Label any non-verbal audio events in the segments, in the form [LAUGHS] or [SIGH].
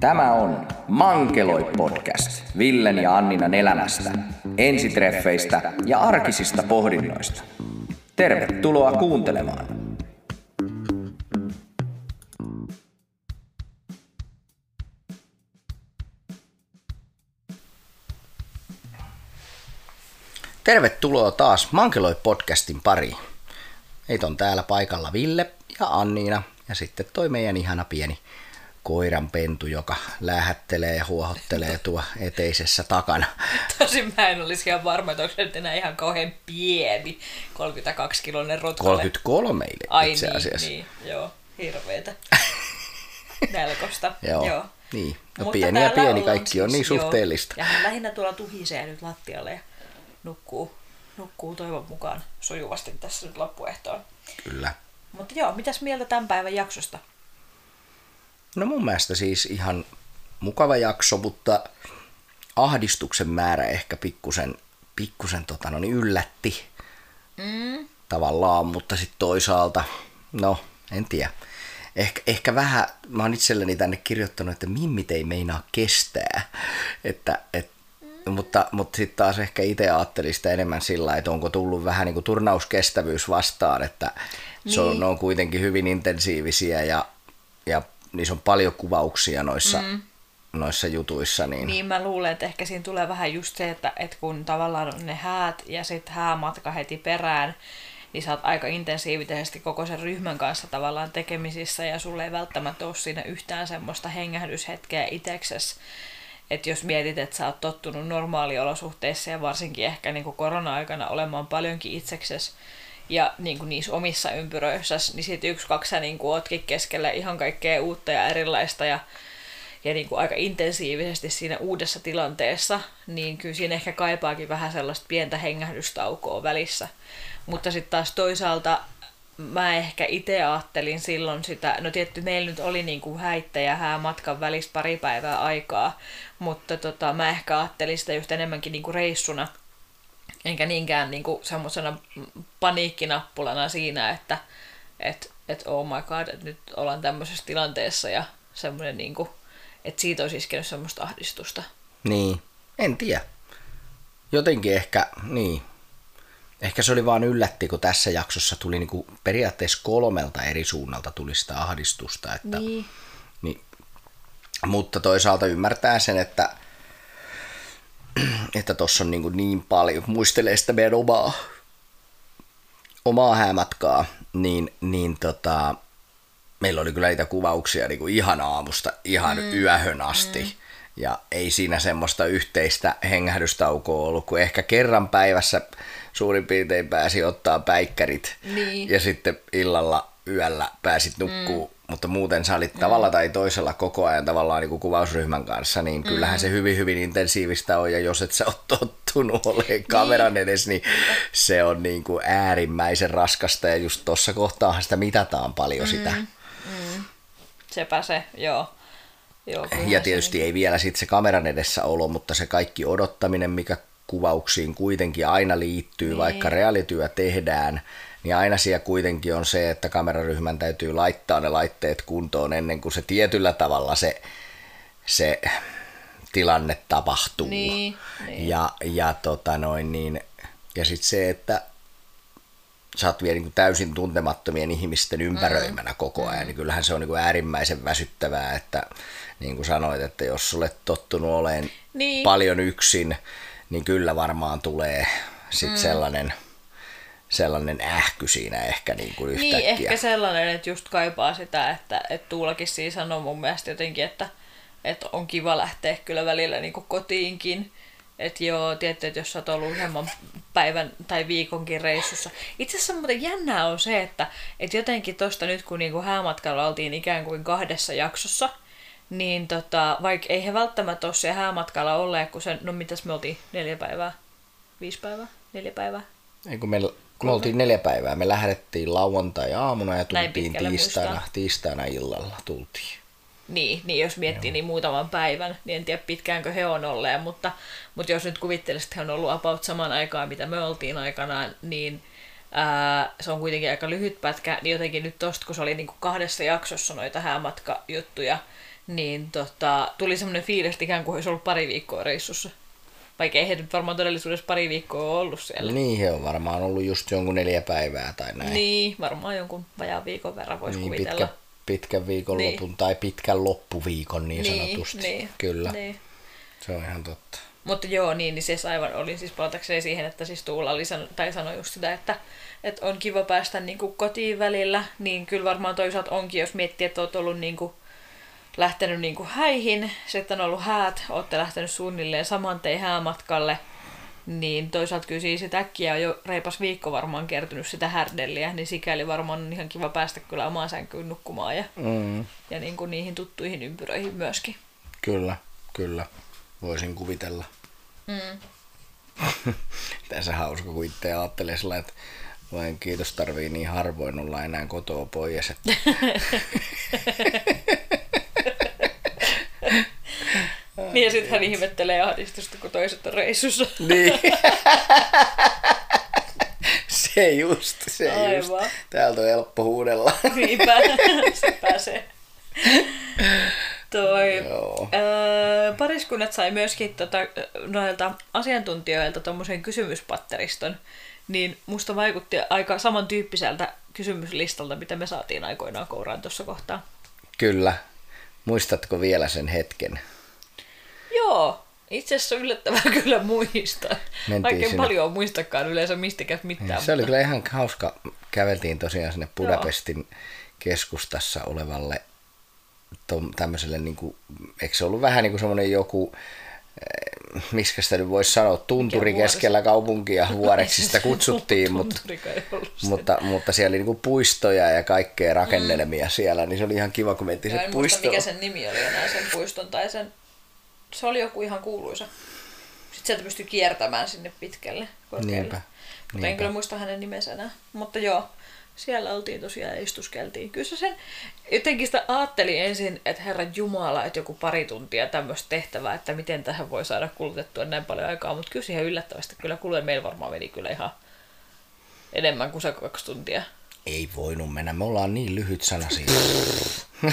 Tämä on Mankeloi podcast Villen ja Anninan elämästä, ensitreffeistä ja arkisista pohdinnoista. Tervetuloa kuuntelemaan. Tervetuloa taas Mankeloi podcastin pariin. Meitä on täällä paikalla Ville ja Anniina ja sitten toi meidän ihana pieni koiran pentu, joka lähettelee ja huohottelee tuo eteisessä takana. Tosin mä en olisi ihan varma, että onko se nyt enää ihan kauhean pieni 32 kiloinen rotkolle. 33 Ai itse niin, asiassa. niin, joo, hirveetä. [LAUGHS] Nälkosta, Joo. joo. Niin. No Mutta pieni ja pieni, kaikki on siis, niin suhteellista. Joo. Ja hän lähinnä tuolla tuhisee nyt lattialle ja nukkuu, nukkuu toivon mukaan sujuvasti tässä nyt loppuehtoon. Kyllä. Mutta joo, mitäs mieltä tämän päivän jaksosta? No mun mielestä siis ihan mukava jakso, mutta ahdistuksen määrä ehkä pikkusen, pikkusen tota, no niin yllätti Mm. tavallaan, mutta sitten toisaalta, no en tiedä. Ehkä, ehkä vähän, mä oon itselleni tänne kirjoittanut, että mimmit ei meinaa kestää. Että, et, mutta mutta sitten taas ehkä itse ajattelin sitä enemmän sillä, että onko tullut vähän niin kuin turnauskestävyys vastaan, että se on, Niin. ne on kuitenkin hyvin intensiivisiä ja, ja niissä on paljon kuvauksia noissa, mm. noissa jutuissa. Niin, Niin mä luulen, että ehkä siinä tulee vähän just se, että, että kun tavallaan ne häät ja sitten häämatka heti perään, niin sä oot aika intensiivisesti koko sen ryhmän kanssa tavallaan tekemisissä ja sulle ei välttämättä ole siinä yhtään semmoista hengähdyshetkeä itseksesi. Että jos mietit, että sä oot tottunut normaaliolosuhteissa ja varsinkin ehkä niin korona-aikana olemaan paljonkin itseksesi ja niin kuin niissä omissa ympyröissä, niin sitten yksi, kaksi sä niin kuin ootkin keskellä ihan kaikkea uutta ja erilaista ja ja niin kuin aika intensiivisesti siinä uudessa tilanteessa, niin kyllä siinä ehkä kaipaakin vähän sellaista pientä hengähdystaukoa välissä. Mutta sitten taas toisaalta mä ehkä itse ajattelin silloin sitä, no tietty meillä nyt oli niin kuin häittä ja hää matkan välissä pari päivää aikaa, mutta tota, mä ehkä ajattelin sitä just enemmänkin niin kuin reissuna, enkä niinkään niin kuin semmoisena paniikkinappulana siinä, että et, et oh my god, että nyt ollaan tämmöisessä tilanteessa ja semmoinen niin kuin, että siitä olisi iskenyt semmoista ahdistusta. niin, en tiedä. Jotenkin ehkä, niin. Ehkä se oli vaan yllätti, kun tässä jaksossa tuli niinku periaatteessa kolmelta eri suunnalta tuli sitä ahdistusta. Että, Niin. Niin, mutta toisaalta ymmärtää sen, että [CLEARS THROAT] että tossa on niin, kuin niin paljon, muistelee sitä meidän omaa, omaa häämatkaa, niin, niin tota, meillä oli kyllä niitä kuvauksia niin kuin ihan aamusta ihan mm. yöhön asti. Mm. Ja ei siinä semmoista yhteistä hengähdystaukoa ollut, kun ehkä kerran päivässä suurin piirtein pääsi ottaa päikkärit Niin. ja sitten illalla yöllä pääsit nukkuu, mm. mutta muuten sä olit mm. tavalla tai toisella koko ajan tavallaan niin kuin kuvausryhmän kanssa, niin kyllähän se hyvin hyvin intensiivistä on, ja jos et sä ole tottunut olemaan kameran edes, niin se on niin kuin äärimmäisen raskasta, ja just tuossa kohtaahan sitä mitataan paljon sitä. Sepä se, joo. joo Ja se tietysti ei vielä sitten se kameran edessä olo, mutta se kaikki odottaminen, mikä kuvauksiin kuitenkin aina liittyy, niin. vaikka reaalityö tehdään, niin aina siellä kuitenkin on se, että kameraryhmän täytyy laittaa ne laitteet kuntoon ennen kuin se tietyllä tavalla se, se tilanne tapahtuu. Niin, niin. Ja, ja, tota noin, niin, ja sitten se, että sä oot vielä niin kuin täysin tuntemattomien ihmisten ympäröimänä koko ajan, niin kyllähän se on niin kuin äärimmäisen väsyttävää, että niin kuin sanoit, että jos sulle tottunut oleen Niin. paljon yksin, niin kyllä varmaan tulee sit sellainen, sellainen ähky siinä ehkä niin kuin yhtäkkiä. Niin, ehkä sellainen, että just kaipaa sitä, että, että Tuulakin siinä sanoo mun mielestä jotenkin, että, että on kiva lähteä kyllä välillä niin kotiinkin. Että joo, tiedätte, että jos sä oot ollut useamman päivän tai viikonkin reissussa. Itse asiassa muuten jännää on se, että, että jotenkin tosta nyt kun niinku häämatkalla oltiin ikään kuin kahdessa jaksossa, niin tota, vaikka ei he välttämättä ole siellä häämatkalla olleet, kun se, no mitäs me oltiin, neljä päivää, viisi päivää, neljä päivää, Ei, kun me, me oltiin neljä päivää. Me lähdettiin lauantai-aamuna ja tultiin tiistaina, muistaa. tiistaina illalla tultiin. Niin, niin jos miettii niin muutaman päivän, niin en tiedä pitkäänkö he on olleet, mutta, mutta jos nyt kuvittelisit, että he on ollut about saman aikaan, mitä me oltiin aikanaan, niin ää, se on kuitenkin aika lyhyt pätkä, niin jotenkin nyt tosta, kun se oli niinku kahdessa jaksossa noita häämatkajuttuja, niin tota, tuli semmoinen fiilis, että ikään kuin olisi ollut pari viikkoa reissussa. Vaikka ei he nyt varmaan todellisuudessa pari viikkoa ole ollut siellä. Niin, he on varmaan ollut just jonkun neljä päivää tai näin. Niin, varmaan jonkun vajaan viikon verran voisi niin kuvitella. pitkä, pitkän viikonlopun niin. tai pitkän loppuviikon niin, Niin, sanotusti. niin, Kyllä, Niin. se on ihan totta. Mutta joo, niin, niin siis aivan oli siis palatakseni siihen, että siis Tuula oli sano, tai sanoi just sitä, että, että on kiva päästä niin kuin kotiin välillä, niin kyllä varmaan toisaalta onkin, jos miettii, että olet ollut niin kuin, lähtenyt niin kuin häihin, sitten on ollut häät, olette lähtenyt suunnilleen saman tein häämatkalle, niin toisaalta kyllä siis äkkiä on jo reipas viikko varmaan kertynyt sitä härdelliä, niin sikäli varmaan on ihan kiva päästä kyllä omaan sänkyyn nukkumaan ja, Mm, ja niin kuin niihin tuttuihin ympyröihin myöskin. kyllä, kyllä. Voisin kuvitella. Mm. [LAUGHS] Tässä hauska, kun itse ajattelee sillä, että vain kiitos tarvii niin harvoin olla enää kotoa pois. Että... [LAUGHS] Niin ja sitten hän ihmettelee ahdistusta, kun toiset on reissussa. niin. [LAUGHS] se just, se Aivan. just. Täältä on helppo huudella. Niinpä, [LAUGHS] se pääsee. Toi, Joo. öö, pariskunnat sai myöskin tota, noilta asiantuntijoilta tuommoisen kysymyspatteriston, niin musta vaikutti aika samantyyppiseltä kysymyslistalta, mitä me saatiin aikoinaan kouraan tuossa kohtaa. Kyllä. Muistatko vielä sen hetken? Joo, itse asiassa yllättävää [LAUGHS] kyllä muista. Vaikka paljon muistakaan yleensä mistäkään mitään. Se oli kyllä ihan hauska. Käveltiin tosiaan sinne Budapestin keskustassa olevalle tämmöiselle, niin kuin, eikö se ollut vähän niin kuin semmoinen joku, eh, miksi sitä nyt voisi sanoa, tunturi keskellä kaupunkia [LAUGHS] vuoreksi sitä kutsuttiin, mutta, mutta, mutta siellä oli niin kuin puistoja ja kaikkea rakennelmia siellä, niin se oli ihan kiva, kun mentiin se muista, puisto. mikä sen nimi oli enää sen puiston tai sen... Se oli joku ihan kuuluisa. Sitten sieltä pystyi kiertämään sinne pitkälle. korkealle. Niinpä, Mutta en niinpä. kyllä muista hänen nimensä enää. Mutta joo, siellä oltiin tosiaan ja istuskeltiin. Kyllä se sen, jotenkin sitä ajattelin ensin, että herra Jumala, että joku pari tuntia tämmöistä tehtävää, että miten tähän voi saada kulutettua näin paljon aikaa. Mutta kyllä siihen yllättävästi kyllä kului. Meillä varmaan meni kyllä ihan enemmän kuin se kaksi tuntia. Ei voinut mennä, me ollaan niin lyhyt sanasia. [LAUGHS]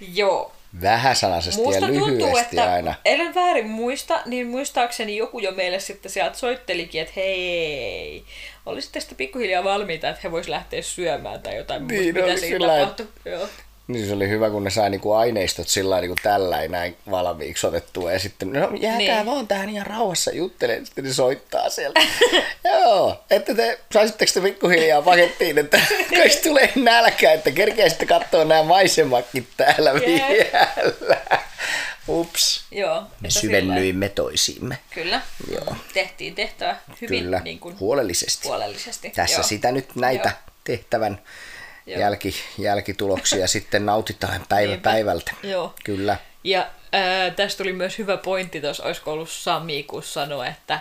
Joo, Vähäsanaisesti ja Musta tuntuu, lyhyesti että aina. ellen väärin muista, niin muistaakseni joku jo meille sitten sieltä soittelikin, että hei, olisitte sitten pikkuhiljaa valmiita, että he vois lähteä syömään tai jotain. Niin, oli mitä siinä tapahtui. Joo. Niin se oli hyvä, kun ne sai niinku aineistot sillä niinku tällä näin valmiiksi otettua. Ja sitten, no jääkää Niin. vaan tähän ihan rauhassa juttelemaan. Sitten ne soittaa sieltä. [LAUGHS] Joo, että te saisitteko te pikkuhiljaa pakettiin, että [LAUGHS] [LAUGHS] se tulee nälkä, että kerkeisitte katsoa nämä maisematkin täällä Jep. vielä. Ups. Joo. Me syvennyimme toisiimme. sillä- Kyllä. Joo. Tehtiin tehtävä hyvin Kyllä, niin kuin, huolellisesti. huolellisesti. Tässä Joo. sitä nyt näitä Joo. tehtävän Joo. jälki, jälkituloksia [LAUGHS] sitten nautitaan päivä Niinpä. päivältä. Joo. Kyllä. Ja ää, tästä tuli myös hyvä pointti tuossa, olisiko ollut Sami, kun sanoi, että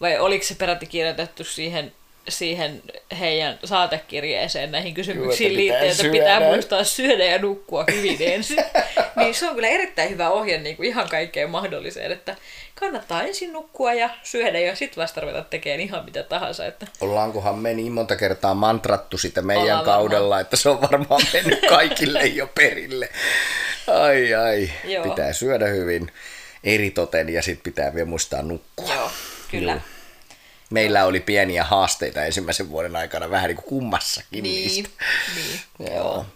vai oliko se peräti kirjoitettu siihen, siihen heidän saatekirjeeseen näihin kysymyksiin pitää liittyen, että pitää muistaa syödä ja nukkua hyvin ensin. [LAUGHS] niin se on kyllä erittäin hyvä ohje niin kuin ihan kaikkeen mahdolliseen, että kannattaa ensin nukkua ja syödä ja sitten vasta ruveta tekemään ihan mitä tahansa. Että Ollaankohan me niin monta kertaa mantrattu sitä meidän Ollaan kaudella, että se on varmaan mennyt [LAUGHS] kaikille jo perille. Ai ai, Joo. pitää syödä hyvin eritoten ja sitten pitää vielä muistaa nukkua. joo, kyllä. Joo. Meillä oli pieniä haasteita ensimmäisen vuoden aikana, vähän niin kuin kummassakin Niin, niistä. niin, Joo. [LAUGHS] joo.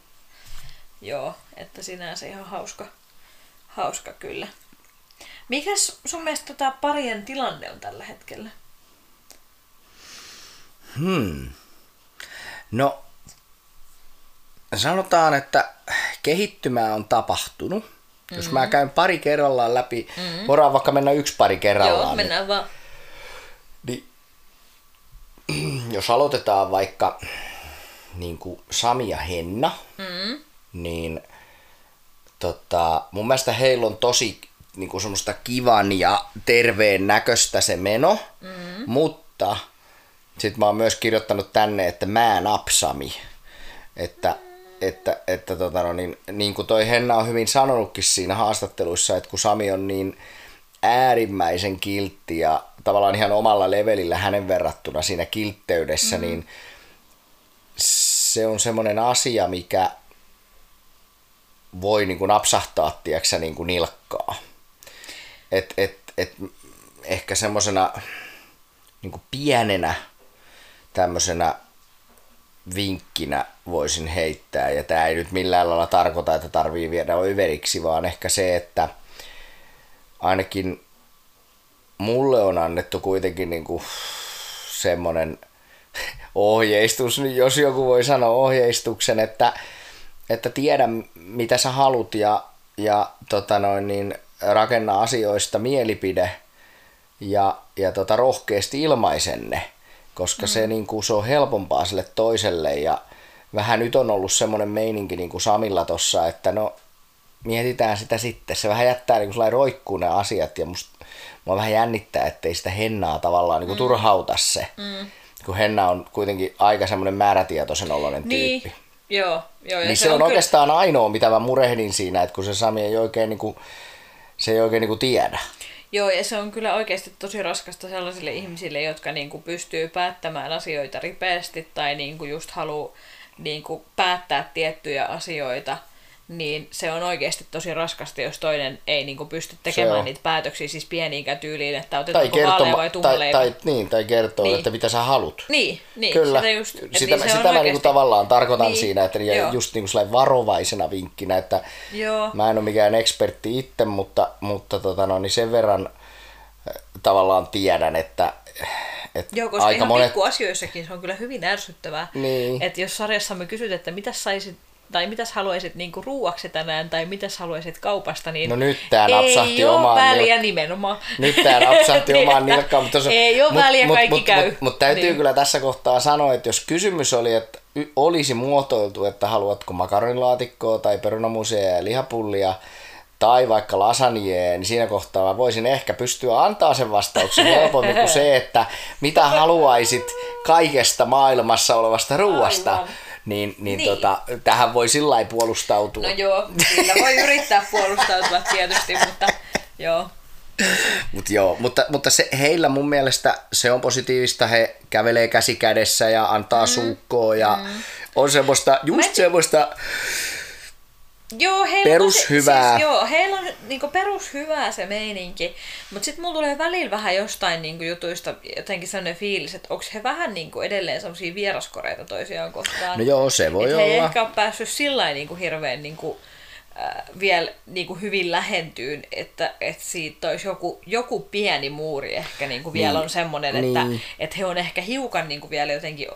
Joo, että sinänsä ihan hauska, hauska kyllä. Mikäs sun mielestä tota parien tilanne on tällä hetkellä? Hmm. No, sanotaan, että kehittymää on tapahtunut. Mm-hmm. Jos mä käyn pari kerrallaan läpi, mm-hmm. voidaan vaikka mennä yksi pari kerrallaan. Joo, niin- mennään vaan. Niin, jos aloitetaan vaikka niin kuin Sami ja Henna, mm. niin tota, mun mielestä heillä on tosi niin kuin semmoista kivan ja terveen näköistä se meno, mm. mutta sitten mä oon myös kirjoittanut tänne, että mä napsami. Että, että, että tota no, niin, niin kuin toi Henna on hyvin sanonutkin siinä haastatteluissa, että kun Sami on niin äärimmäisen kiltti ja tavallaan ihan omalla levelillä hänen verrattuna siinä kiltteydessä, mm. niin se on semmoinen asia, mikä voi niin kuin napsahtaa, tiedätkö, niin kuin nilkkaa. Et, et, et ehkä semmoisena niin pienenä tämmöisenä vinkkinä voisin heittää, ja tämä ei nyt millään lailla tarkoita, että tarvii viedä överiksi, vaan ehkä se, että ainakin mulle on annettu kuitenkin niin kuin semmoinen ohjeistus, niin jos joku voi sanoa ohjeistuksen, että, että tiedä mitä sä halut ja, ja tota noin, niin rakenna asioista mielipide ja, ja tota, rohkeasti ilmaisenne, koska mm. se, niin kuin, se on helpompaa sille toiselle ja vähän nyt on ollut semmoinen meininki niin kuin Samilla tossa, että no mietitään sitä sitten. Se vähän jättää niin kuin roikkuun ne asiat ja musta mua vähän jännittää, ettei sitä Hennaa tavallaan niin kuin mm. turhauta se. Mm. Kun Henna on kuitenkin aika semmoinen määrätietoisen oloinen niin. tyyppi. Joo, joo. Niin se, se on, on oikeastaan kyllä... ainoa, mitä mä murehdin siinä, että kun se Sami ei oikein, niin kuin, se ei oikein niin kuin tiedä. Joo, ja se on kyllä oikeasti tosi raskasta sellaisille ihmisille, jotka niin kuin pystyy päättämään asioita ripeästi tai niin kuin just haluaa niin kuin päättää tiettyjä asioita – niin se on oikeasti tosi raskasta, jos toinen ei niin kuin, pysty tekemään niitä päätöksiä siis pieniinkään tyyliin, että otetaanko kertoma, vai tai, tai, niin, tai kertoo, niin. että mitä sä haluat. Niin, niin Kyllä. sitä, just, sitä, niin, sitä mä oikeasti... niin kuin, tavallaan tarkoitan niin. siinä, että Joo. just niin kuin varovaisena vinkkinä, että Joo. mä en ole mikään ekspertti itse, mutta, mutta tota, no, niin sen verran äh, tavallaan tiedän, että et Joo, koska aika ihan monet... pikkuasioissakin se on kyllä hyvin ärsyttävää. Niin. Että jos sarjassamme kysyt, että mitä saisit tai mitäs haluaisit niinku ruuaksi tänään, tai mitäs haluaisit kaupasta, niin no nyt tää napsahti ei omaan väliä nil... nimenomaan. Nyt tää napsahti [LAUGHS] niin, omaan nilkkaan. Mutta se, ei ole mut, väliä, mut, kaikki mut, käy. Mutta mut, mut täytyy niin. kyllä tässä kohtaa sanoa, että jos kysymys oli, että olisi muotoiltu, että haluatko makaronilaatikkoa tai perunamusia ja lihapullia, tai vaikka lasagneen, niin siinä kohtaa mä voisin ehkä pystyä antaa sen vastauksen [LAUGHS] helpommin kuin se, että mitä haluaisit kaikesta maailmassa olevasta ruuasta. Aivan niin, niin, niin. Tota, tähän voi sillä puolustautua. No joo, kyllä voi yrittää puolustautua tietysti, mutta joo. Mut joo, mutta, mutta se, heillä mun mielestä se on positiivista, he kävelee käsi kädessä ja antaa mm. suukkoa ja mm. on semmoista, just Mä semmoista Joo, heillä perushyvää. Tosi, siis, joo, heillä on niinku perushyvää se meininki, mutta sitten mulla tulee välillä vähän jostain niinku jutuista jotenkin sellainen fiilis, että onko he vähän niinku edelleen sellaisia vieraskoreita toisiaan kohtaan. No joo, se voi Et olla. he ei ehkä ole päässyt sillä niinku hirveän niinku, äh, vielä niinku hyvin lähentyyn, että, että siitä olisi joku, joku pieni muuri ehkä niinku vielä niin, on semmoinen, niin. että, että he on ehkä hiukan niinku vielä jotenkin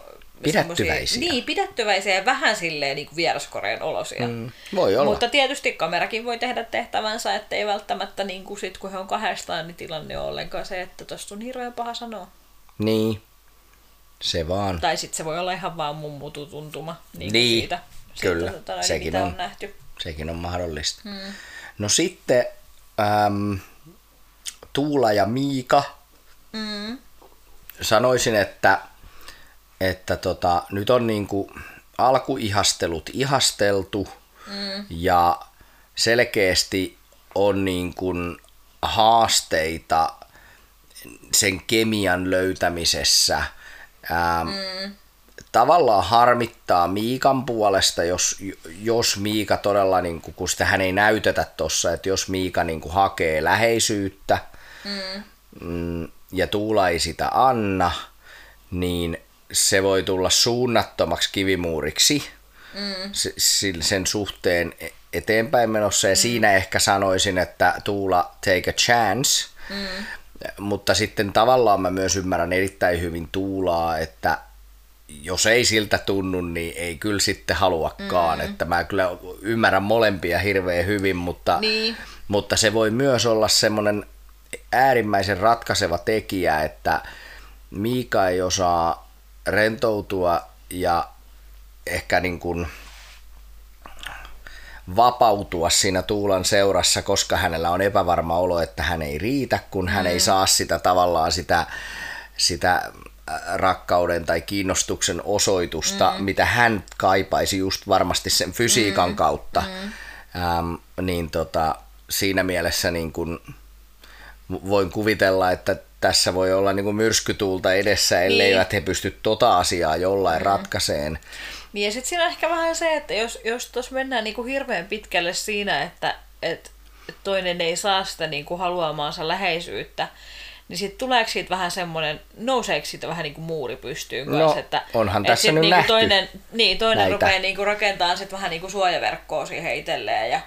Pidättyväisiä. Niin, pidättyväisiä ja vähän silleen niin vieraskoreen olosia. Mm, voi olla. Mutta tietysti kamerakin voi tehdä tehtävänsä, että ei välttämättä niin kuin sit, kun he on kahdestaan, niin tilanne on ollenkaan se, että tosta on hirveän paha sanoa. Niin, se vaan. Tai sitten se voi olla ihan vaan mummututuntuma niin niin. siitä. Kyllä, siitä, tota, sekin, on, on nähty. sekin on mahdollista. Mm. No sitten äm, Tuula ja Miika. Mm. Sanoisin, että että tota, nyt on niin kuin alkuihastelut ihasteltu mm. ja selkeästi on niin kuin haasteita sen kemian löytämisessä. Ää, mm. Tavallaan harmittaa Miikan puolesta, jos, jos Miika todella, niin kuin, kun sitä hän ei näytetä tuossa, että jos Miika niin kuin, hakee läheisyyttä mm. mm. ja Tuula ei sitä anna, niin se voi tulla suunnattomaksi kivimuuriksi mm. sen suhteen eteenpäin menossa. Ja mm. siinä ehkä sanoisin, että Tuula take a chance. Mm. Mutta sitten tavallaan mä myös ymmärrän erittäin hyvin Tuulaa, että jos ei siltä tunnu, niin ei kyllä sitten haluakaan. Mm. Että mä kyllä ymmärrän molempia hirveän hyvin, mutta, niin. mutta se voi myös olla semmoinen äärimmäisen ratkaiseva tekijä, että Miika ei osaa rentoutua ja ehkä niin kuin vapautua siinä Tuulan seurassa, koska hänellä on epävarma olo, että hän ei riitä, kun hän mm. ei saa sitä tavallaan sitä, sitä äh, rakkauden tai kiinnostuksen osoitusta, mm. mitä hän kaipaisi just varmasti sen fysiikan mm. kautta. Mm. Ähm, niin tota, siinä mielessä niin kun voin kuvitella, että tässä voi olla niin kuin myrskytuulta edessä, elleivät niin. he pysty tota asiaa jollain mm. ratkaiseen. Niin ja sitten siinä on ehkä vähän se, että jos, jos tuossa mennään niin kuin hirveän pitkälle siinä, että et, et toinen ei saa sitä niin kuin haluamaansa läheisyyttä, niin sitten tuleeko siitä vähän semmoinen, nouseeko siitä vähän niin kuin muuri pystyyn no, kanssa, että onhan tässä sit nyt niinku nähty toinen, niin, toinen näitä. rupeaa niin kuin rakentamaan sit vähän niin kuin suojaverkkoa siihen itselleen ja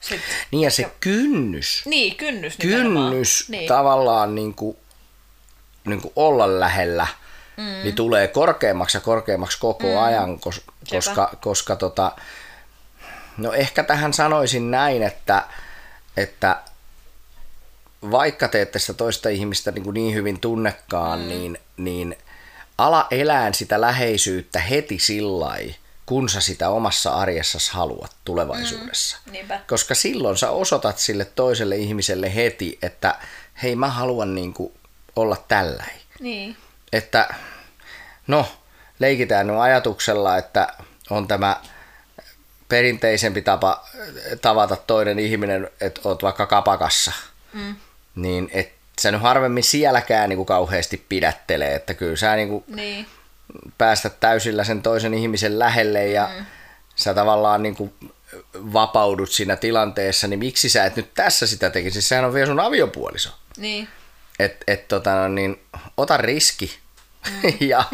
sit, Niin ja se kynnys, niin, kynnys kynnys niin. tavallaan niin kuin, niin kuin olla lähellä, mm. niin tulee korkeammaksi ja korkeammaksi koko mm. ajan, kos, koska, koska tota, no ehkä tähän sanoisin näin, että, että vaikka te ette sitä toista ihmistä niin, kuin niin hyvin tunnekaan, mm. niin, niin ala elään sitä läheisyyttä heti sillä kun sä sitä omassa arjessasi haluat tulevaisuudessa. Mm, niinpä. Koska silloin sä osoitat sille toiselle ihmiselle heti, että hei mä haluan niin kuin olla tälläin. Niin. Että no, leikitään nyt ajatuksella, että on tämä perinteisempi tapa tavata toinen ihminen, että oot vaikka kapakassa. Mm. Niin et sä nyt harvemmin sielläkään niin kuin kauheasti pidättelee, että kyllä sä niin kuin Niin. Päästä täysillä sen toisen ihmisen lähelle ja mm. sä tavallaan niin kuin vapaudut siinä tilanteessa, niin miksi sä et nyt tässä sitä tekisi? Sehän on vielä sun aviopuoliso. Niin. Et, et, tota, no niin, ota riski [LAUGHS] ja,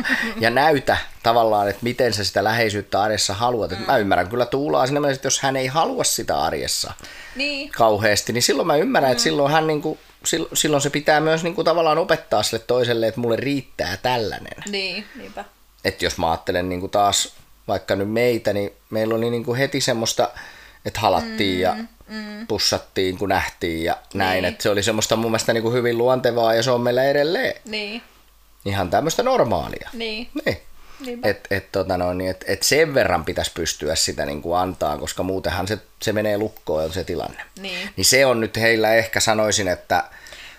ja näytä tavallaan, että miten sä sitä läheisyyttä arjessa haluat. Et mä ymmärrän kyllä Tuulaa siinä mielessä, että jos hän ei halua sitä arjessa Niin. kauheasti, niin silloin mä ymmärrän, että silloin, hän niinku, sil- silloin se pitää myös niinku tavallaan opettaa sille toiselle, että mulle riittää tällainen. Niin, niinpä. Että jos mä ajattelen niinku taas vaikka nyt meitä, niin meillä oli niinku heti semmoista, että halattiin mm, ja mm. pussattiin kun nähtiin ja näin. Niin. Että se oli semmoista mun mielestä niinku hyvin luontevaa ja se on meillä edelleen Niin. ihan tämmöistä normaalia. Niin. Niin. Niinpä. Et, tota noin, niin et, et sen verran pitäisi pystyä sitä niin kuin antaa, koska muutenhan se, se menee lukkoon se tilanne. Niin. Niin se on nyt heillä ehkä sanoisin, että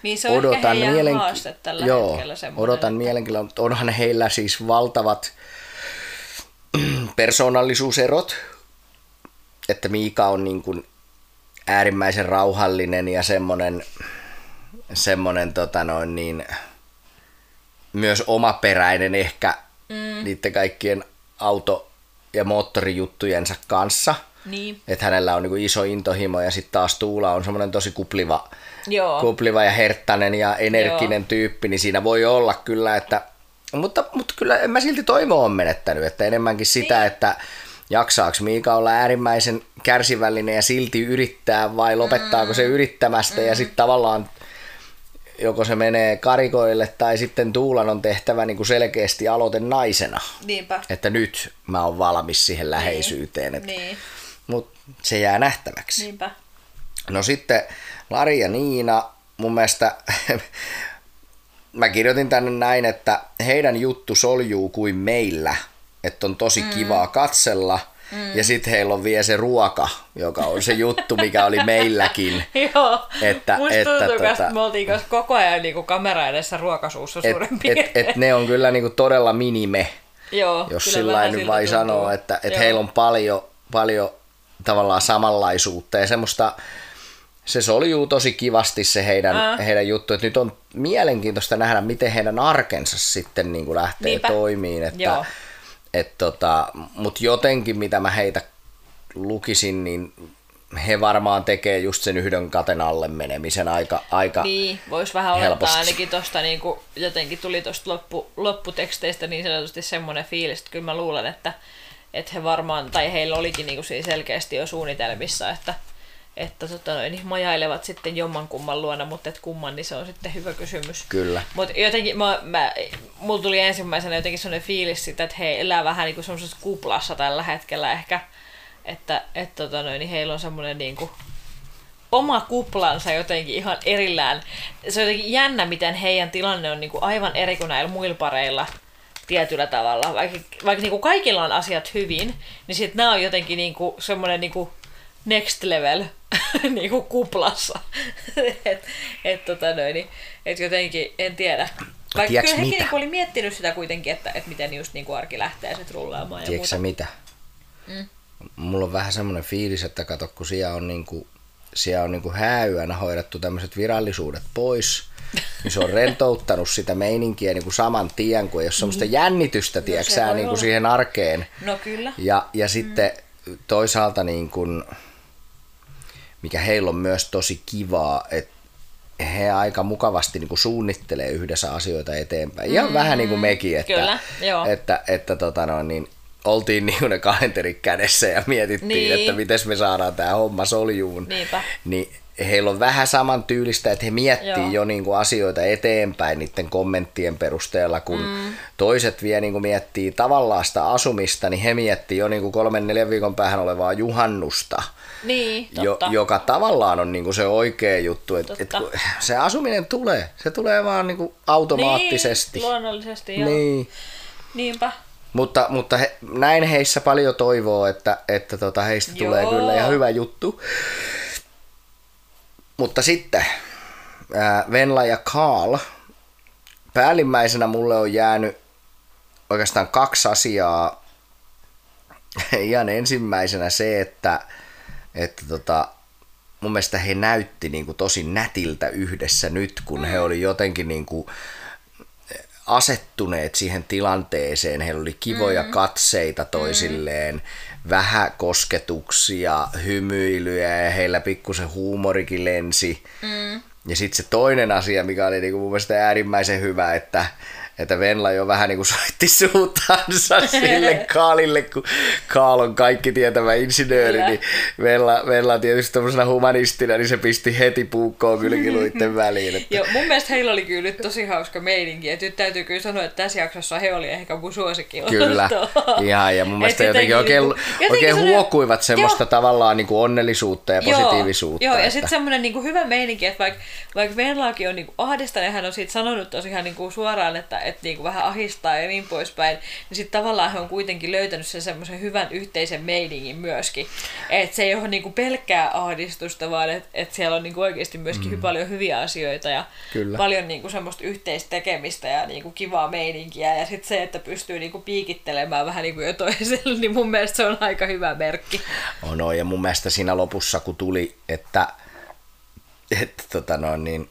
Niin se on ehkä heidän haaste tällä Joo, hetkellä semmoinen. odotan että... mielenkiinnolla, mutta onhan heillä siis valtavat persoonallisuuserot, että Miika on niin kuin äärimmäisen rauhallinen ja semmoinen, semmoinen tota noin niin, myös omaperäinen ehkä mm. niiden kaikkien auto- ja moottorijuttujensa kanssa. Niin. Että hänellä on niin iso intohimo ja sitten taas Tuula on semmoinen tosi kupliva, Joo. kupliva ja herttainen ja energinen Joo. tyyppi, niin siinä voi olla kyllä, että... Mutta, mutta kyllä en mä silti toivoa on menettänyt, että enemmänkin sitä, niin. että jaksaako Miika olla äärimmäisen kärsivällinen ja silti yrittää vai lopettaako mm. se yrittämästä mm. ja sitten tavallaan joko se menee karikoille tai sitten Tuulan on tehtävä niin kuin selkeästi aloite naisena. Niinpä. Että nyt mä oon valmis siihen läheisyyteen. Että, Niin. Mutta se jää nähtäväksi. Niinpä. No sitten Lari ja Niina, mun mielestä [LAUGHS] mä kirjoitin tänne näin, että heidän juttu soljuu kuin meillä, että on tosi mm. kivaa katsella. Mm. Ja sitten heillä on vielä se ruoka, joka on se juttu, mikä oli meilläkin. [LAUGHS] Joo. Että- Musta että tuntuu, tota- että me oltiin kanssa koko ajan niinku kamera edessä ruokasuussa Et, suurin et, piirtein. et ne on kyllä niinku todella minime, Joo, jos sillä nyt vai tuntuu. sanoo, että, että Joo. heillä on paljon, paljon tavallaan samanlaisuutta ja semmoista, se soljuu tosi kivasti se heidän, Ää. heidän juttu, että nyt on mielenkiintoista nähdä, miten heidän arkensa sitten niin kuin lähtee Niinpä. toimiin, että, Joo. Et tota, mutta jotenkin mitä mä heitä lukisin, niin he varmaan tekee just sen yhden katen alle menemisen aika, aika Niin, voisi vähän helposti. olettaa ainakin tosta niinku, jotenkin tuli tosta loppu, lopputeksteistä niin sanotusti semmoinen fiilis, että kyllä mä luulen, että, että he varmaan, tai heillä olikin niinku siinä selkeästi jo suunnitelmissa, että, että tota noin, niin majailevat sitten jomman kumman luona, mutta et kumman, niin se on sitten hyvä kysymys. Kyllä. Mutta jotenkin, mä, mä, mulla tuli ensimmäisenä jotenkin sellainen fiilis sitä, että he elää vähän niin semmoisessa kuplassa tällä hetkellä ehkä, että et, tota noin, niin heillä on semmoinen niin kuin oma kuplansa jotenkin ihan erillään. Se on jotenkin jännä, miten heidän tilanne on niin kuin aivan eri kuin näillä muilla pareilla tietyllä tavalla. Vaikka, vaikka niin kuin kaikilla on asiat hyvin, niin sitten nämä on jotenkin niin kuin semmoinen niin kuin next level [LAUGHS] niin kuin kuplassa. [LAUGHS] et, et, tota noin, niin, et jotenkin, en tiedä. Vaikka Tiedätkö kyllä hekin mitä? niinku oli miettinyt sitä kuitenkin, että, että miten just niin kuin arki lähtee sit rullaamaan ja Tiedätkö muuta. mitä? Mm. Mulla on vähän semmoinen fiilis, että kato, kun siellä on niinku siellä on niinku hääyönä hoidettu tämmöiset virallisuudet pois, niin se on [LAUGHS] rentouttanut sitä meininkiä niinku saman tien, kun ei ole semmoista jännitystä, no, tiedätkö, sä, niinku siihen arkeen. No kyllä. Ja, ja sitten mm. toisaalta, niin kun, mikä heillä on myös tosi kivaa, että he aika mukavasti niin kuin suunnittelee yhdessä asioita eteenpäin. Ihan mm, vähän niin kuin mekin, että, kyllä, joo. että, että tota no, niin, oltiin niin ne kalenterit kädessä ja mietittiin, niin. että miten me saadaan tämä homma soljuun. Niinpä. Niin heillä on vähän saman tyylistä, että he miettii Joo. jo niin kuin asioita eteenpäin niiden kommenttien perusteella, kun mm. toiset vie niin kuin miettii tavallaan sitä asumista, niin he miettii jo niin kuin kolmen neljän viikon päähän olevaa juhannusta. Niin, totta. Jo, joka tavallaan on niin kuin se oikea juttu, että et, se asuminen tulee, se tulee vaan niin kuin automaattisesti. Niin, luonnollisesti, joo. Niin. Niinpä. Mutta, mutta he, näin heissä paljon toivoo, että, että tota, heistä Joo. tulee kyllä ihan hyvä juttu. Mutta sitten ää, Venla ja Karl. Päällimmäisenä mulle on jäänyt oikeastaan kaksi asiaa. [LAUGHS] Ihan ensimmäisenä se, että, että tota, mun mielestä he näytti niin kuin tosi nätiltä yhdessä nyt, kun he oli jotenkin niin kuin, asettuneet siihen tilanteeseen. Heillä oli kivoja mm. katseita toisilleen, mm. Vähän kosketuksia, hymyilyjä ja heillä pikkusen huumorikin lensi. Mm. Ja sitten se toinen asia, mikä oli niinku mun mielestä äärimmäisen hyvä, että että Venla jo vähän niin kuin soitti suutansa [LAUGHS] sille Kaalille, kun Kaal on kaikki tietävä insinööri, niin Venla, Venla tietysti tämmöisenä humanistina, niin se pisti heti puukkoon kylkiluitten [LAUGHS] väliin. Että... Joo, mun mielestä heillä oli kyllä nyt tosi hauska meininki, että nyt täytyy kyllä sanoa, että tässä jaksossa he oli ehkä mun suosikki. Kyllä, ihan, ja mun mielestä jotenkin, jotenkin, oikein, jotenkin oikein huokuivat semmoista joo. tavallaan niin kuin onnellisuutta ja positiivisuutta. Joo, joo että... ja sitten semmoinen niin kuin hyvä meininki, että vaikka, vaikka Venlaakin on niin kuin ahdistanut, hän on siitä sanonut tosiaan niin kuin suoraan, että että niinku vähän ahistaa ja niin poispäin, niin sitten tavallaan he on kuitenkin löytänyt sen semmoisen hyvän yhteisen meiningin myöskin. Että se ei ole niinku pelkkää ahdistusta, vaan että et siellä on niinku oikeasti myöskin mm. paljon hyviä asioita ja Kyllä. paljon niinku semmoista yhteistä tekemistä ja niinku kivaa meininkiä. Ja sitten se, että pystyy niinku piikittelemään vähän niinku jo toiselle, niin mun mielestä se on aika hyvä merkki. On, no, ja mun mielestä siinä lopussa, kun tuli, että, että tota noin, niin,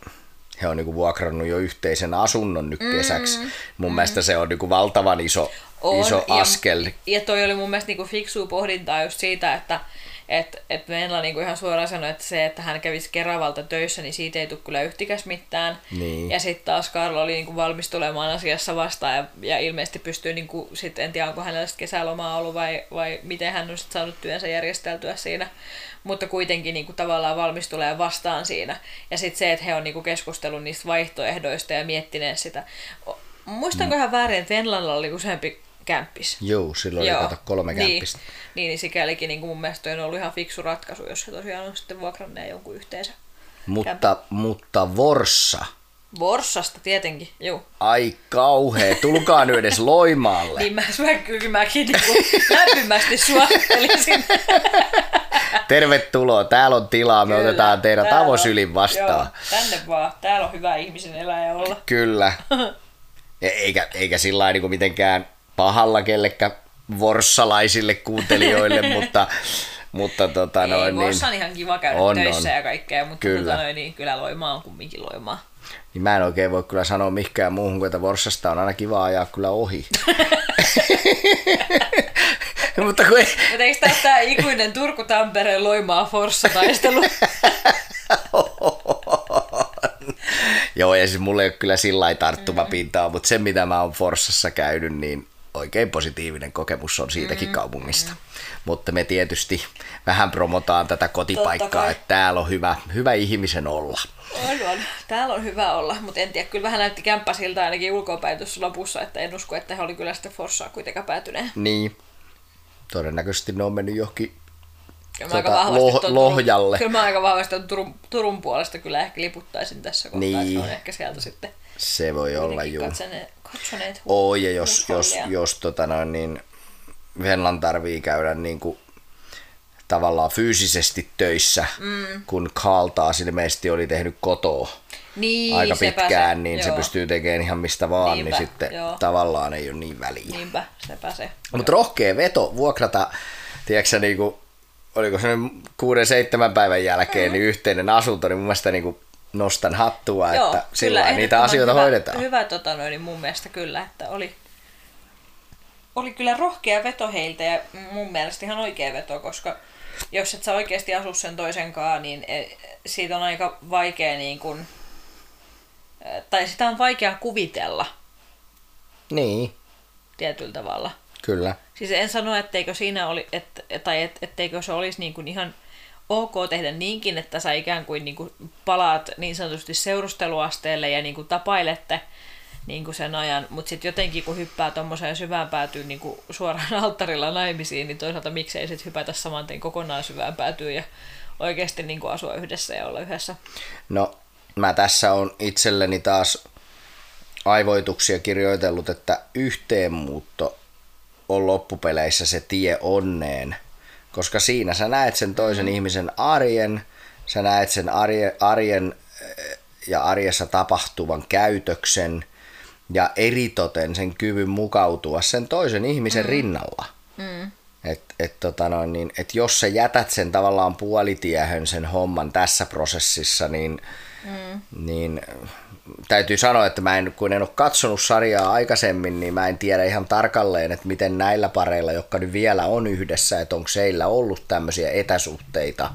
he on niinku vuokrannut jo yhteisen asunnon nyt kesäksi. Mm, mun mm. mielestä se on niinku valtavan iso, on, iso ja, askel. Ja toi oli mun mielestä niinku fiksua pohdintaa just siitä, että et, et Venla niinku ihan suoraan sanoi, että se, että hän kävisi Keravalta töissä, niin siitä ei tule kyllä yhtikäs mitään. Niin. Ja sitten taas Karlo oli niinku valmis tulemaan asiassa vastaan ja, ja ilmeisesti pystyy, niinku, sit, en tiedä onko hänellä kesälomaa ollut vai, vai miten hän on sit saanut työnsä järjesteltyä siinä mutta kuitenkin niin kuin, tavallaan valmis tulee vastaan siinä. Ja sitten se, että he on niin kuin, keskustellut niistä vaihtoehdoista ja miettineet sitä. Muistanko mm. ihan väärin, että Venlalla oli useampi kämppis? Joo, silloin Joo. oli kato kolme niin. kämppistä. Niin, niin sikälikin niin kuin mun mielestä on ollut ihan fiksu ratkaisu, jos he tosiaan on sitten vuokranneen jonkun yhteensä. Mutta, mutta Vorssa, Vorsasta tietenkin, joo. Ai kauhea, tulkaa nyt edes Loimaalle. [LAUGHS] niin mä, mä kyllä mäkin niin lämpimästi suosittelisin. [LAUGHS] Tervetuloa, täällä on tilaa, me kyllä, otetaan teidän avosylin vastaan. Joo, tänne vaan, täällä on hyvä ihmisen elää ja olla. Kyllä. [LAUGHS] Eikä, eikä sillä niin mitenkään pahalla kellekään vorssalaisille kuuntelijoille, [LAUGHS] mutta mutta tota Ei, noin, niin, on ihan kiva käydä on, töissä on. ja kaikkea, mutta kyllä. Tota noin, niin kyllä Loimaa on kumminkin Loimaa niin mä en oikein voi kyllä sanoa mikään muuhun kuin, että Vorsasta on aina kiva ajaa kyllä ohi. [LAUGHS] Mutta kun ei... Mutta eikö tämä ikuinen Turku-Tampereen Loimaa Forssa-taistelu? [LAUGHS] Joo, ja siis mulla ei ole kyllä sillä tarttumapintaa, mm. mutta se mitä mä oon Forssassa käynyt, niin oikein positiivinen kokemus on siitäkin mm. kaupungista. Mm. Mutta me tietysti vähän promotaan tätä kotipaikkaa, että täällä on hyvä, hyvä ihmisen olla. On, on. Täällä on hyvä olla, mutta en tiedä, kyllä vähän näytti kämppä siltä ainakin ulkoapäin tuossa lopussa, että en usko, että he oli kyllä sitten Forssaa kuitenkaan päätyneen. Niin. Todennäköisesti ne on mennyt johonkin tota, loh- Lohjalle. Kyllä mä aika vahvasti Turun, Turun puolesta kyllä ehkä liputtaisin tässä kohtaa, niin. on ehkä sieltä sitten se voi olla juu. Katsoneet, katsoneet ja jos, jos, jos tota noin, niin Venlan tarvii käydä niin kuin tavallaan fyysisesti töissä, mm. kun Carl taas ilmeisesti oli tehnyt kotoa niin, aika pitkään, se, niin joo. se pystyy tekemään ihan mistä vaan, niin Niinpä, niin sitten joo. tavallaan ei ole niin väliä. Niinpä, sepä se. Mutta rohkea veto vuokrata, tiedätkö niin kuin oliko se nyt kuuden, seitsemän päivän jälkeen, mm. niin yhteinen asunto, niin mun mielestä niin kuin nostan hattua, Joo, että kyllä, sillä niitä asioita hyvä, hoidetaan. Hyvä tota noin, mun mielestä kyllä, että oli, oli kyllä rohkea veto heiltä ja mun mielestä ihan oikea veto, koska jos et sä oikeasti asu sen toisen kanssa, niin e, siitä on aika vaikea niin kun, tai sitä on vaikea kuvitella Niin, tietyllä tavalla. kyllä. Siis en sano, etteikö siinä oli, et, tai et, etteikö se olisi niin kuin ihan ok tehdä niinkin, että sä ikään kuin, niin kuin palaat niin sanotusti seurusteluasteelle ja niin kuin tapailette niin kuin sen ajan, mutta sitten jotenkin kun hyppää tuommoiseen syvään päätyyn niin kuin suoraan [LAUGHS] alttarilla naimisiin, niin toisaalta miksei sitten hypätä saman tien kokonaan syvään päätyyn ja oikeasti niin kuin asua yhdessä ja olla yhdessä. No, mä tässä on itselleni taas aivoituksia kirjoitellut, että yhteenmuutto on loppupeleissä se tie onneen, koska siinä sä näet sen toisen mm. ihmisen arjen, sä näet sen arjen, arjen eh, ja arjessa tapahtuvan käytöksen ja eritoten sen kyvyn mukautua sen toisen ihmisen mm. rinnalla. Mm. Et, et, tota noin, niin, et jos sä jätät sen tavallaan puolitiehön sen homman tässä prosessissa, niin, mm. niin täytyy sanoa, että mä en, kun en ole katsonut sarjaa aikaisemmin, niin mä en tiedä ihan tarkalleen, että miten näillä pareilla, jotka nyt vielä on yhdessä, että onko seillä ollut tämmöisiä etäsuhteita.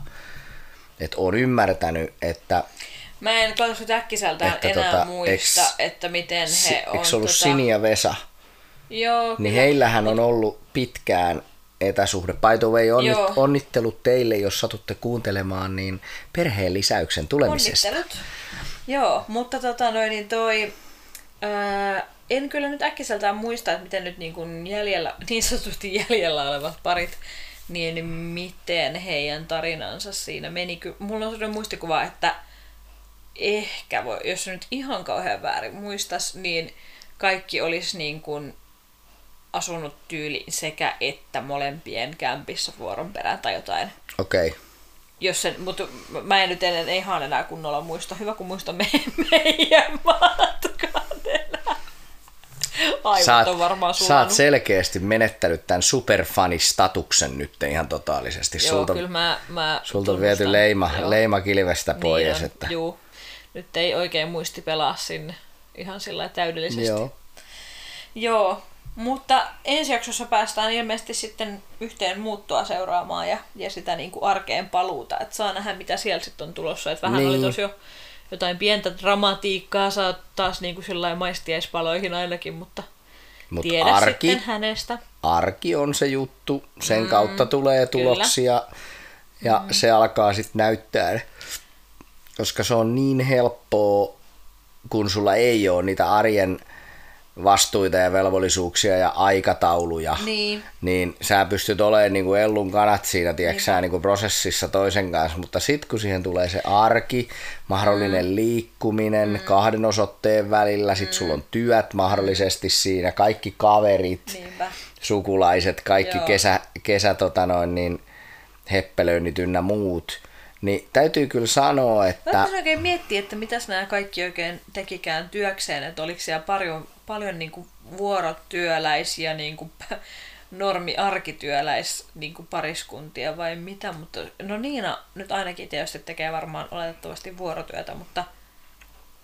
Että on ymmärtänyt, että Mä en nyt äkkiseltään enää tota, muista, eks- että miten si- he on... eikö ollut tota... Sini ja Vesa, Joo, niin heillähän on ollut pitkään etäsuhde. By the way, onnit, Joo. onnittelut teille, jos satutte kuuntelemaan, niin perheen lisäyksen tulemisesta. Onnittelut. Joo, mutta tota noin, niin toi... Ää, en kyllä nyt äkkiseltään muista, että miten nyt niin, kuin jäljellä, [LAUGHS] niin sanotusti jäljellä olevat parit, niin miten heidän tarinansa siinä meni. Mulla on sellainen muistikuva, että ehkä, voi, jos nyt ihan kauhean väärin muistas, niin kaikki olisi niin kuin asunut tyyli sekä että molempien kämpissä vuoron perään tai jotain. Okei. Okay. Jos sen, mutta mä en nyt en, ihan enää kunnolla muista. Hyvä kun muista me, meidän matkan enää. Aivot Sä oot, on varmaan sä oot sulanut. selkeästi menettänyt tämän superfanistatuksen nyt ihan totaalisesti. Joo, sulta, kyllä mä, mä sulta on viety leima, Joo. leima kilvestä pois. Niin on, että, Juu. Nyt ei oikein muisti pelaa sinne ihan sillä täydellisesti. joo. Joo, mutta ensi jaksossa päästään ilmeisesti sitten yhteen muuttoa seuraamaan ja, ja sitä niin kuin arkeen paluuta. Että saa nähdä, mitä siellä sitten on tulossa. Että vähän Niin. oli tosi jo jotain pientä dramatiikkaa, saa taas niin kuin maistiaispaloihin ainakin, mutta Mut tiedä arki, sitten hänestä. arki on se juttu, sen mm, kautta tulee kyllä. tuloksia ja mm. se alkaa sitten näyttää, koska se on niin helppoa, kun sulla ei ole niitä arjen vastuita ja velvollisuuksia ja aikatauluja, Niin. niin sä pystyt olemaan niin kuin ellun kanat siinä tieksää, niin kuin prosessissa toisen kanssa, mutta sitten kun siihen tulee se arki, mahdollinen mm. liikkuminen mm. kahden osoitteen välillä, sit sulla on työt mahdollisesti siinä, kaikki kaverit, Niinpä. sukulaiset, kaikki Joo. kesä, kesä tota noin, niin heppelöinnit ynnä muut, niin täytyy kyllä sanoa, Mä että en oikein miettiä, että mitäs nämä kaikki oikein tekikään työkseen, että oliko siellä paljon, paljon niin kuin vuorotyöläisiä, niin kuin normi-arkityöläis niin kuin pariskuntia vai mitä, mutta no Niina nyt ainakin tietysti tekee varmaan oletettavasti vuorotyötä, mutta,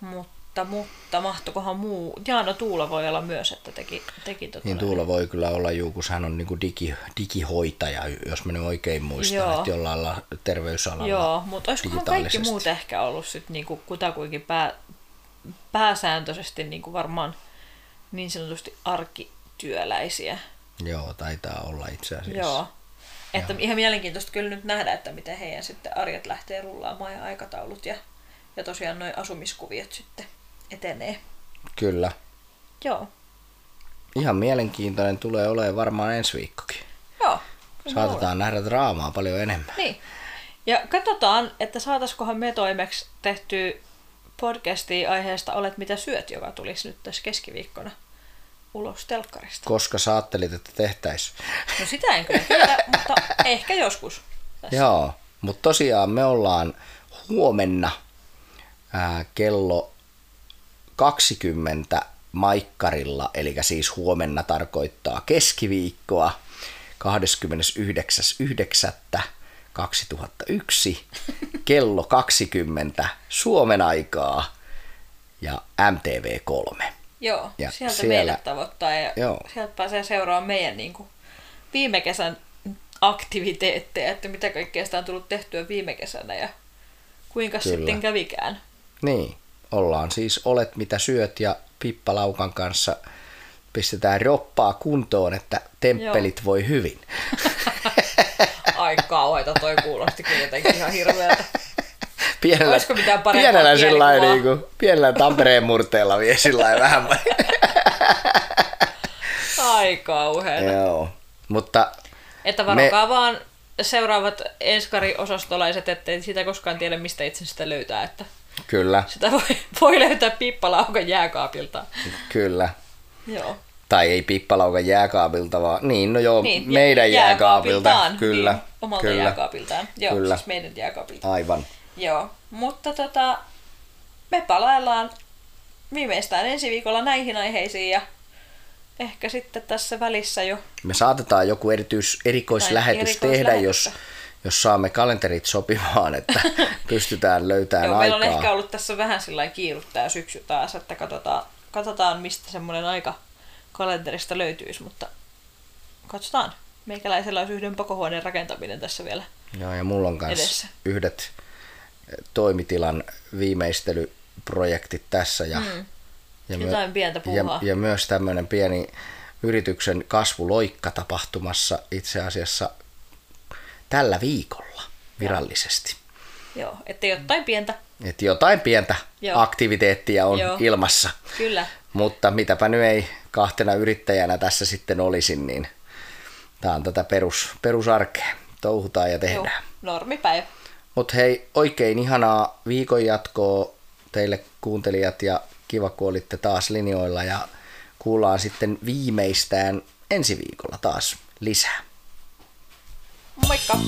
mutta, mutta mahtokohan muu, Jaana Tuula voi olla myös, että teki, teki tota niin Tuula voi kyllä olla juu, kun hän on niin kuin digi, digihoitaja, jos mä nyt oikein muistan, Joo. että jollain lailla terveysalalla Joo, mutta olisikohan kaikki muut ehkä ollut sitten niinku kutakuinkin pää, pääsääntöisesti niinku varmaan niin sanotusti arkityöläisiä. Joo, taitaa olla itse asiassa. Joo. Että ihan mielenkiintoista kyllä nyt nähdä, että miten heidän sitten arjet lähtee rullaamaan ja aikataulut ja, ja tosiaan noin asumiskuviot sitten etenee. Kyllä. Joo. Ihan mielenkiintoinen tulee olemaan varmaan ensi viikkokin. Joo. Saatetaan nähdä draamaa paljon enemmän. Niin. Ja katsotaan, että saataisikohan me toimeksi tehty podcastia aiheesta Olet mitä syöt, joka tulisi nyt tässä keskiviikkona ulos telkkarista. Koska sä ajattelit, että tehtäisiin. No sitä en kyllä tiedä, [LAUGHS] mutta ehkä joskus. Tässä. Joo, mutta tosiaan me ollaan huomenna ää, kello 20 Maikkarilla, eli siis huomenna tarkoittaa keskiviikkoa 29.9. 2001 kello 20 Suomen aikaa ja MTV3. Joo, Ja sieltä siellä- meille tavoittaa ja Joo. sieltä pääsee seuraamaan meidän niin kuin, viime kesän aktiviteetteja, että mitä kaikkea sitä on tullut tehtyä viime kesänä ja kuinka Kyllä. sitten kävikään. Niin, ollaan siis Olet mitä syöt ja Pippa Laukan kanssa pistetään roppaa kuntoon, että temppelit voi hyvin. [LAUGHS] Ai kauheita toi kuulosti kyllä jotenkin ihan hirveältä. Pienellä, Olisiko mitään parempaa pienellä, niin kuin, pienellä Tampereen murteella vie sillä vähän. Ai kauheeta. Joo, mutta Että varokaa Me... vaan seuraavat enskari-osastolaiset, ettei sitä koskaan tiedä, mistä itse sitä löytää. Että kyllä, sitä voi, voi löytää pippalaukan jääkaapilta. kyllä. Joo. Tai ei Pippalaukan jääkaabilta, vaan niin, no joo, Niin, meidän jääkaapilta. jääkaapiltaan, Kyllä, Niin, omalta kyllä, jääkaapiltaan. Joo, Kyllä. siis meidän jääkaapilta. aivan. Joo, mutta tota, me palaillaan viimeistään ensi viikolla näihin aiheisiin ja ehkä sitten tässä välissä jo. Me saatetaan joku erityis, erikoislähetys Tai tehdä, jos, jos saamme kalenterit sopimaan, että [LAUGHS] pystytään löytämään Joo, meillä aikaa. on ehkä ollut tässä vähän sillä kiiruttää syksy taas, että katsotaan, katsotaan mistä semmoinen aika kalenterista löytyisi, mutta katsotaan. Meikäläisellä olisi yhden pakohuoneen rakentaminen tässä vielä. Joo, ja mulla on edessä. yhdet eh, toimitilan viimeistelyprojektit tässä ja, Mm. ja, Jotain pientä ja, puuhaa. ja myös tämmöinen pieni yrityksen kasvuloikka tapahtumassa itse asiassa tällä viikolla virallisesti. Joo, että jotain pientä. Että jotain pientä Joo. aktiviteettia on Joo. ilmassa. Kyllä. Mutta mitäpä nyt ei kahtena yrittäjänä tässä sitten olisin, niin tämä on tätä perus, perusarkea. Touhutaan ja tehdään. normipäivä. Mutta hei, oikein ihanaa viikon jatkoa teille kuuntelijat ja kiva kun olitte taas linjoilla ja kuullaan sitten viimeistään ensi viikolla taas lisää. Moikka!